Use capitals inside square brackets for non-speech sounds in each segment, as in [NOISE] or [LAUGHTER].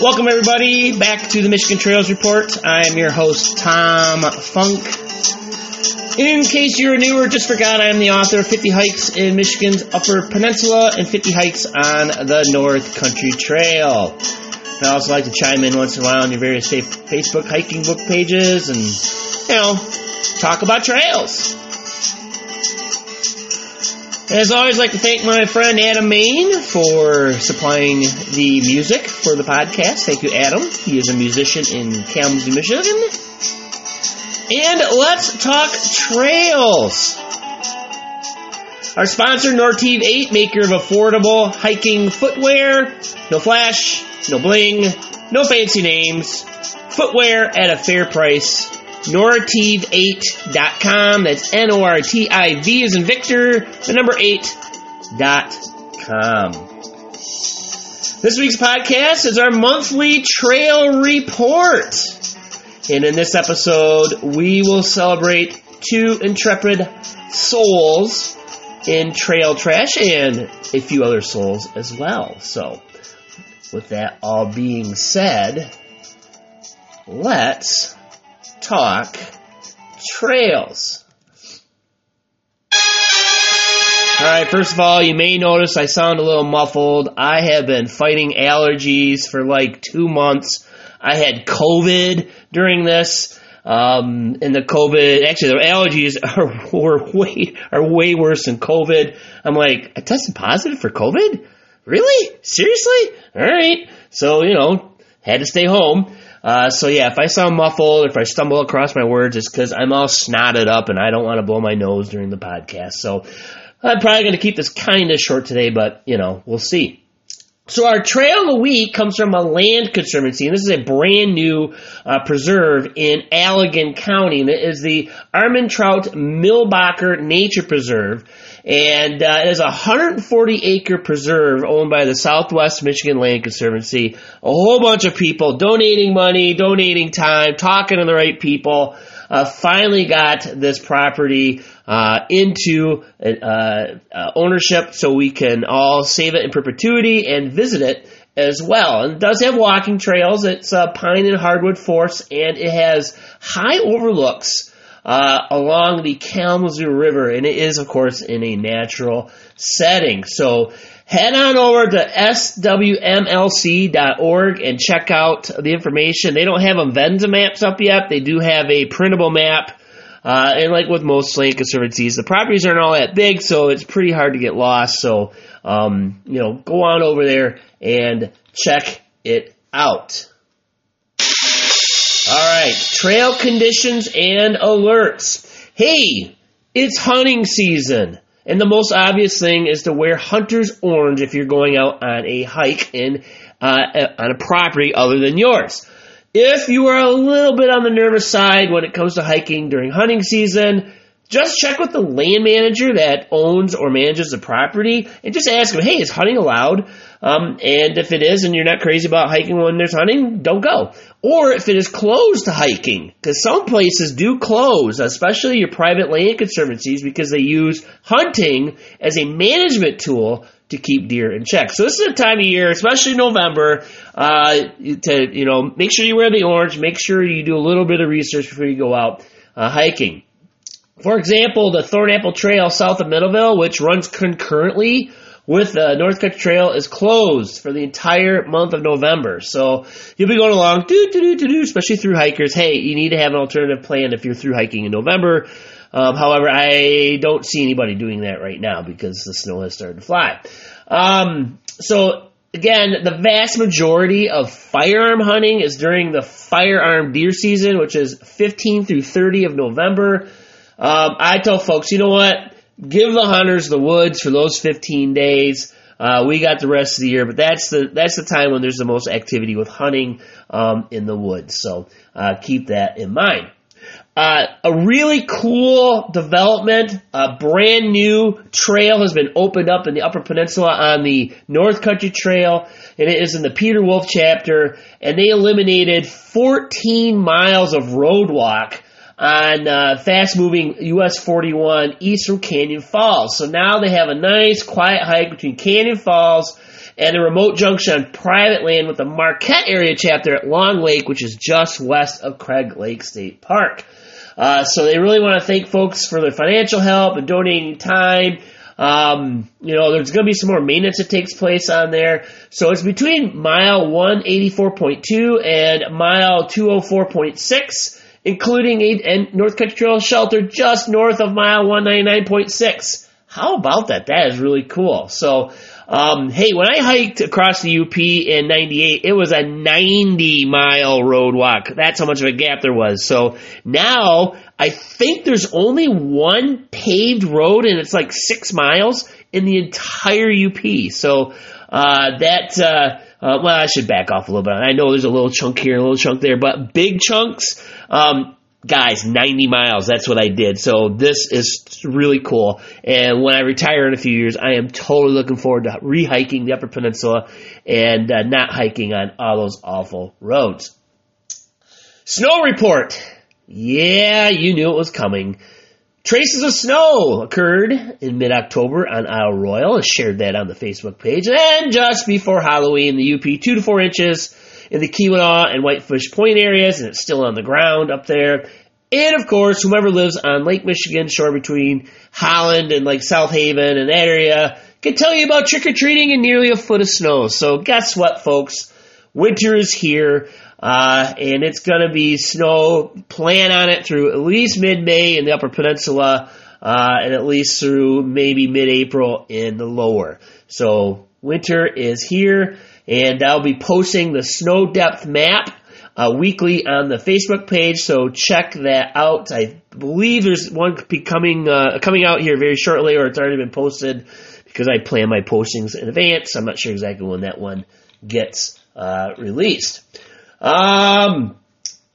Welcome, everybody, back to the Michigan Trails Report. I am your host, Tom Funk. In case you're new or just forgot, I am the author of 50 Hikes in Michigan's Upper Peninsula and 50 Hikes on the North Country Trail. I also like to chime in once in a while on your various Facebook hiking book pages and, you know, talk about trails. As always, I'd like to thank my friend Adam Main for supplying the music for the podcast. Thank you, Adam. He is a musician in Kalamazoo, Michigan. And let's talk trails. Our sponsor, Nortiv 8, maker of affordable hiking footwear. No flash, no bling, no fancy names. Footwear at a fair price nortiv8.com. That's N O R T I V as in Victor, the number 8.com. This week's podcast is our monthly trail report. And in this episode, we will celebrate two intrepid souls in trail trash and a few other souls as well. So, with that all being said, let's talk trails. Alright, first of all, you may notice I sound a little muffled. I have been fighting allergies for like two months. I had COVID during this. Um, and the COVID, actually, the allergies [LAUGHS] are were way are way worse than COVID. I'm like, I tested positive for COVID. Really? Seriously? All right. So you know, had to stay home. Uh, so yeah, if I sound muffled, if I stumble across my words, it's because I'm all snotted up and I don't want to blow my nose during the podcast. So I'm probably going to keep this kind of short today, but you know, we'll see. So our trail of the week comes from a land conservancy, and this is a brand new uh, preserve in Allegan County, and it is the Armentrout Milbacher Nature Preserve. And uh, it is a 140 acre preserve owned by the Southwest Michigan Land Conservancy. A whole bunch of people donating money, donating time, talking to the right people. Uh, finally got this property uh, into uh, uh, ownership so we can all save it in perpetuity and visit it as well. And it does have walking trails. It's a pine and hardwood forest, and it has high overlooks uh, along the Kalamazoo River, and it is, of course, in a natural setting. So head on over to swmlc.org and check out the information. They don't have Avenza maps up yet. They do have a printable map. Uh, and like with most land conservancies, the properties aren't all that big, so it's pretty hard to get lost. So, um, you know, go on over there and check it out. All right, trail conditions and alerts. Hey, it's hunting season. And the most obvious thing is to wear hunter's orange if you're going out on a hike in uh, on a property other than yours. If you are a little bit on the nervous side when it comes to hiking during hunting season, just check with the land manager that owns or manages the property and just ask them, hey, is hunting allowed? Um, and if it is and you're not crazy about hiking when there's hunting, don't go. Or if it is closed to hiking, because some places do close, especially your private land conservancies, because they use hunting as a management tool to keep deer in check. So this is a time of year, especially November, uh, to you know make sure you wear the orange. Make sure you do a little bit of research before you go out uh, hiking. For example, the Thornapple Trail south of Middleville, which runs concurrently with the North Country Trail is closed for the entire month of November. So you'll be going along, do do do do do, especially through hikers. Hey, you need to have an alternative plan if you're through hiking in November. Um, however, I don't see anybody doing that right now because the snow has started to fly. Um, so again, the vast majority of firearm hunting is during the firearm deer season, which is 15 through 30 of November. Um, I tell folks, you know what? give the hunters the woods for those 15 days. Uh, we got the rest of the year, but that's the that's the time when there's the most activity with hunting um, in the woods. So uh, keep that in mind. Uh, a really cool development, a brand new trail has been opened up in the Upper Peninsula on the North Country Trail, and it is in the Peter Wolfe chapter. And they eliminated 14 miles of roadwalk on uh, fast moving US 41 east from Canyon Falls. So now they have a nice quiet hike between Canyon Falls and a remote junction on private land with the Marquette area chapter at Long Lake, which is just west of Craig Lake State Park. Uh, so they really want to thank folks for their financial help and donating time. Um, you know, there's going to be some more maintenance that takes place on there. So it's between mile 184.2 and mile 204.6, including a, North Country Trail shelter just north of mile 199.6. How about that? That is really cool. So, um, hey, when I hiked across the UP in 98, it was a 90 mile road walk. That's how much of a gap there was. So now I think there's only one paved road and it's like six miles in the entire UP. So, uh, that, uh, uh, well, I should back off a little bit. I know there's a little chunk here, a little chunk there, but big chunks, um, guys, 90 miles. That's what I did. So this is really cool. And when I retire in a few years, I am totally looking forward to rehiking the Upper Peninsula and uh, not hiking on all those awful roads. Snow report. Yeah, you knew it was coming. Traces of snow occurred in mid-October on Isle Royale. I shared that on the Facebook page. And just before Halloween, the UP, two to four inches in the Keweenaw and Whitefish Point areas, and it's still on the ground up there. And of course, whomever lives on Lake Michigan shore between Holland and like South Haven and that area can tell you about trick or treating and nearly a foot of snow. So guess what, folks? Winter is here, uh, and it's going to be snow. Plan on it through at least mid-May in the Upper Peninsula, uh, and at least through maybe mid-April in the lower. So winter is here and I'll be posting the snow depth map uh, weekly on the Facebook page. So check that out. I believe there's one coming uh, coming out here very shortly, or it's already been posted because I plan my postings in advance. I'm not sure exactly when that one gets uh, released. Um,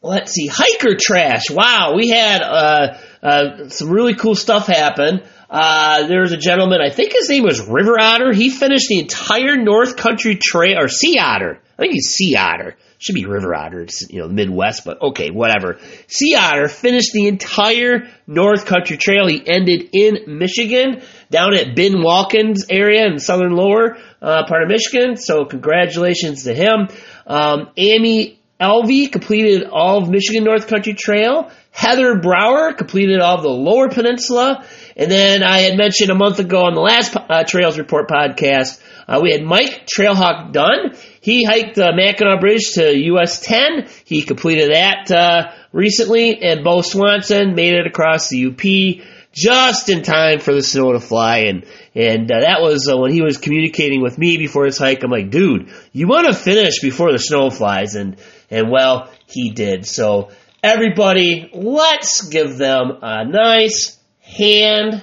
let's see, hiker trash. Wow, we had uh, uh, some really cool stuff happen. Uh, there was a gentleman, I think his name was River Otter. He finished the entire North Country Trail, or Sea Otter. I think he's Sea Otter. Should be River Otter. It's, you know, Midwest, but okay, whatever. Sea Otter finished the entire North Country Trail. He ended in Michigan, down at Ben Walkins area in southern lower uh, part of Michigan. So congratulations to him. Um, Amy Elvey completed all of Michigan North Country Trail. Heather Brower completed all of the Lower Peninsula. And then I had mentioned a month ago on the last uh, Trails Report podcast, uh, we had Mike Trailhawk Dunn. He hiked uh, Mackinac Bridge to US 10. He completed that uh, recently. And Bo Swanson made it across the UP just in time for the snow to fly. And and uh, that was uh, when he was communicating with me before his hike. I'm like, dude, you want to finish before the snow flies, and and well, he did. So everybody, let's give them a nice hand.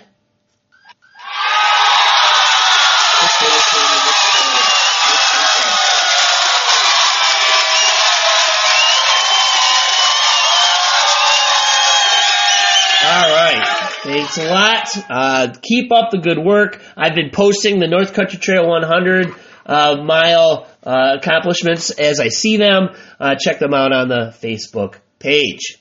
All right. Thanks a lot. Uh, keep up the good work. I've been posting the North Country Trail 100 uh, mile uh, accomplishments as I see them. Uh, check them out on the Facebook page.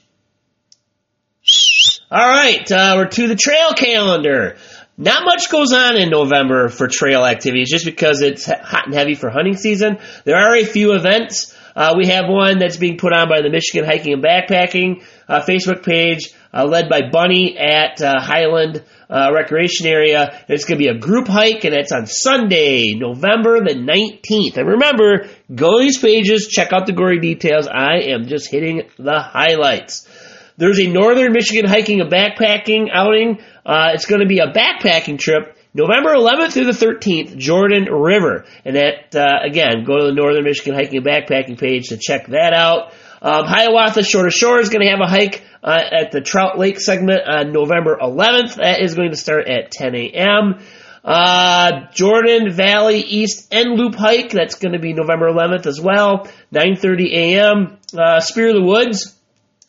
All right, uh, we're to the trail calendar. Not much goes on in November for trail activities just because it's hot and heavy for hunting season. There are a few events. Uh, we have one that's being put on by the Michigan Hiking and Backpacking Facebook page, uh, led by Bunny at uh, Highland uh, Recreation Area. It's going to be a group hike, and it's on Sunday, November the 19th. And remember, go to these pages, check out the gory details. I am just hitting the highlights. There's a Northern Michigan hiking and backpacking outing. Uh, it's going to be a backpacking trip November 11th through the 13th, Jordan River. And that, uh, again, go to the Northern Michigan Hiking and Backpacking page to check that out. Um, Hiawatha Shore to Shore is going to have a hike uh, at the Trout Lake segment on November 11th. That is going to start at 10 a.m. Uh, Jordan Valley East End Loop hike. That's going to be November 11th as well, 9:30 a.m. Uh, Spirit of the Woods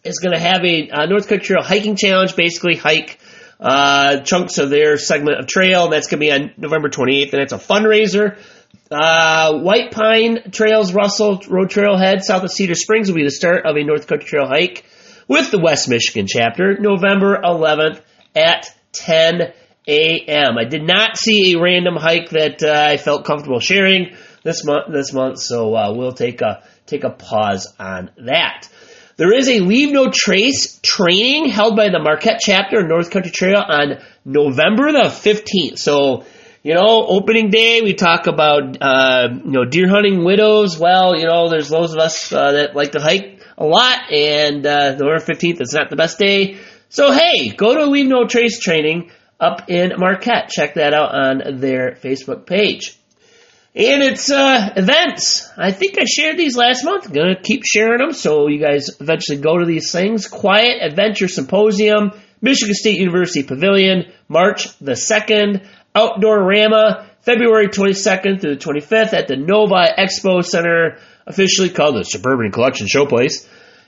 is going to have a uh, North Country Trail hiking challenge. Basically, hike uh, chunks of their segment of trail. That's going to be on November 28th, and it's a fundraiser. Uh, White Pine Trails Russell Road Trailhead south of Cedar Springs will be the start of a North Country Trail hike with the West Michigan chapter, November 11th at 10 a.m. I did not see a random hike that uh, I felt comfortable sharing. this month. This month, so uh, we'll take a take a pause on that. There is a Leave No Trace training held by the Marquette chapter of North Country Trail on November the 15th. So, you know, opening day, we talk about, uh, you know, deer hunting widows. Well, you know, there's those of us uh, that like to hike a lot, and uh, November 15th is not the best day. So, hey, go to Leave No Trace training up in Marquette. Check that out on their Facebook page. And it's uh, events. I think I shared these last month. I'm gonna keep sharing them so you guys eventually go to these things. Quiet Adventure Symposium, Michigan State University Pavilion, March the 2nd. Outdoorama, February 22nd through the 25th at the Novi Expo Center, officially called the Suburban Collection Showplace.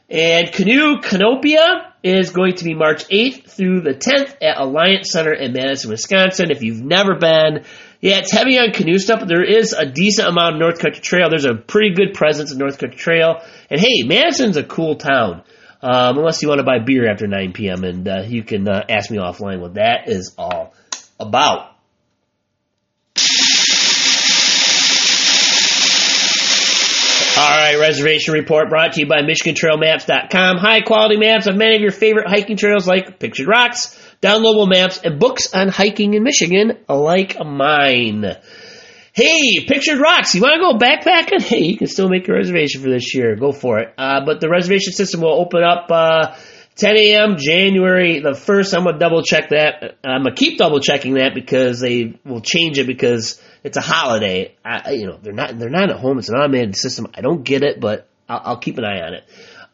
And Canoecopia is going to be March 8th through the 10th at Alliance Center in Madison, Wisconsin. If you've never been, yeah, it's heavy on canoe stuff, but there is a decent amount of North Country Trail. There's a pretty good presence of North Country Trail. And hey, Madison's a cool town. Um, unless you want to buy beer after 9 p.m. and uh, you can uh, ask me offline what that is all about. All right, reservation report brought to you by MichiganTrailMaps.com. High quality maps of many of your favorite hiking trails like Pictured Rocks, downloadable maps, and books on hiking in Michigan like mine. Hey, Pictured Rocks, you want to go backpacking? [LAUGHS] Hey, you can still make a reservation for this year. Go for it. Uh, but the reservation system will open up uh, 10 a.m. January the 1st. I'm going to double check that. I'm going to keep double checking that because they will change it because it's a holiday. I, you know, they're not, they're not at home. It's an automated system. I don't get it, but I'll, I'll keep an eye on it.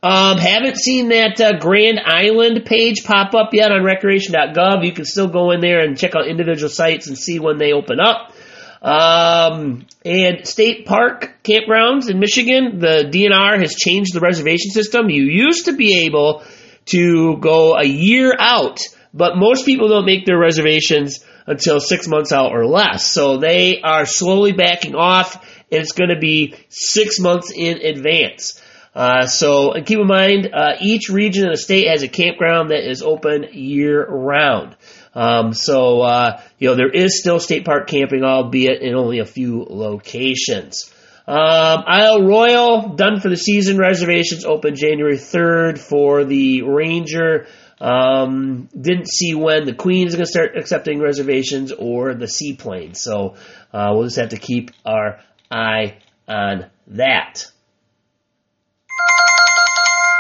Um, haven't seen that uh, Grand Island page pop up yet on recreation.gov. You can still go in there and check out individual sites and see when they open up. Um, and state park campgrounds in Michigan, the DNR has changed the reservation system. You used to be able to go a year out, but most people don't make their reservations until six months out or less. So they are slowly backing off, and it's going to be six months in advance. Uh, so keep in mind, uh, each region of the state has a campground that is open year round. Um, so uh, you know there is still state park camping, albeit in only a few locations. Um, Isle Royale done for the season. Reservations open January third for the Ranger. Um, didn't see when the Queen is going to start accepting reservations or the Seaplane. So uh, we'll just have to keep our eye on that.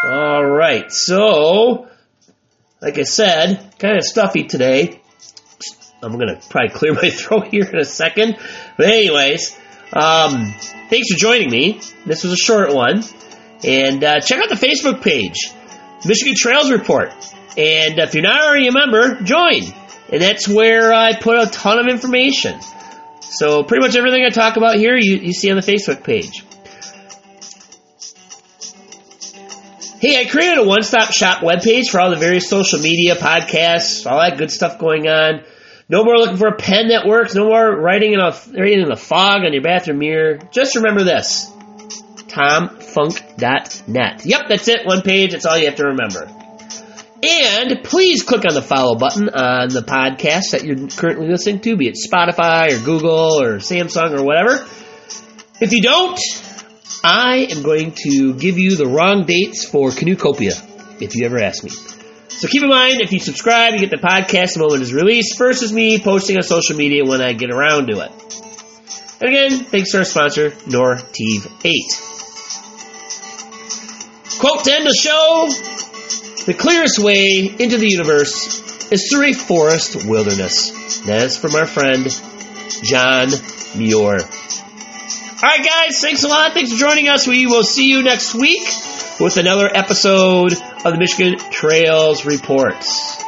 All right, so like I said, kind of stuffy today. I'm gonna probably clear my [LAUGHS] throat here in a second, but anyways, um, thanks for joining me. This was a short one, and uh, check out the Facebook page, Michigan Trails Report, and if you're not already a member, join, and that's where I put a ton of information. So pretty much everything I talk about here, you, you see on the Facebook page. Hey, I created a one-stop shop webpage for all the various social media, podcasts, all that good stuff going on. No more looking for a pen that works. No more writing in a writing in the fog on your bathroom mirror. Just remember this: tomfunk.net. Yep, that's it. One page. That's all you have to remember. And please click on the follow button on the podcast that you're currently listening to, be it Spotify or Google or Samsung or whatever. If you don't, I am going to give you the wrong dates for Canoecopia if you ever ask me. So keep in mind, if you subscribe, you get the podcast the moment it's released. Is me posting on social media when I get around to it. And again, thanks to our sponsor, Nortiv 8. Quote to end the show, the clearest way into the universe is through a forest wilderness. That's from our friend, John Muir. All right, guys, thanks a lot. Thanks for joining us. We will see you next week with another episode of the Michigan Trails Reports.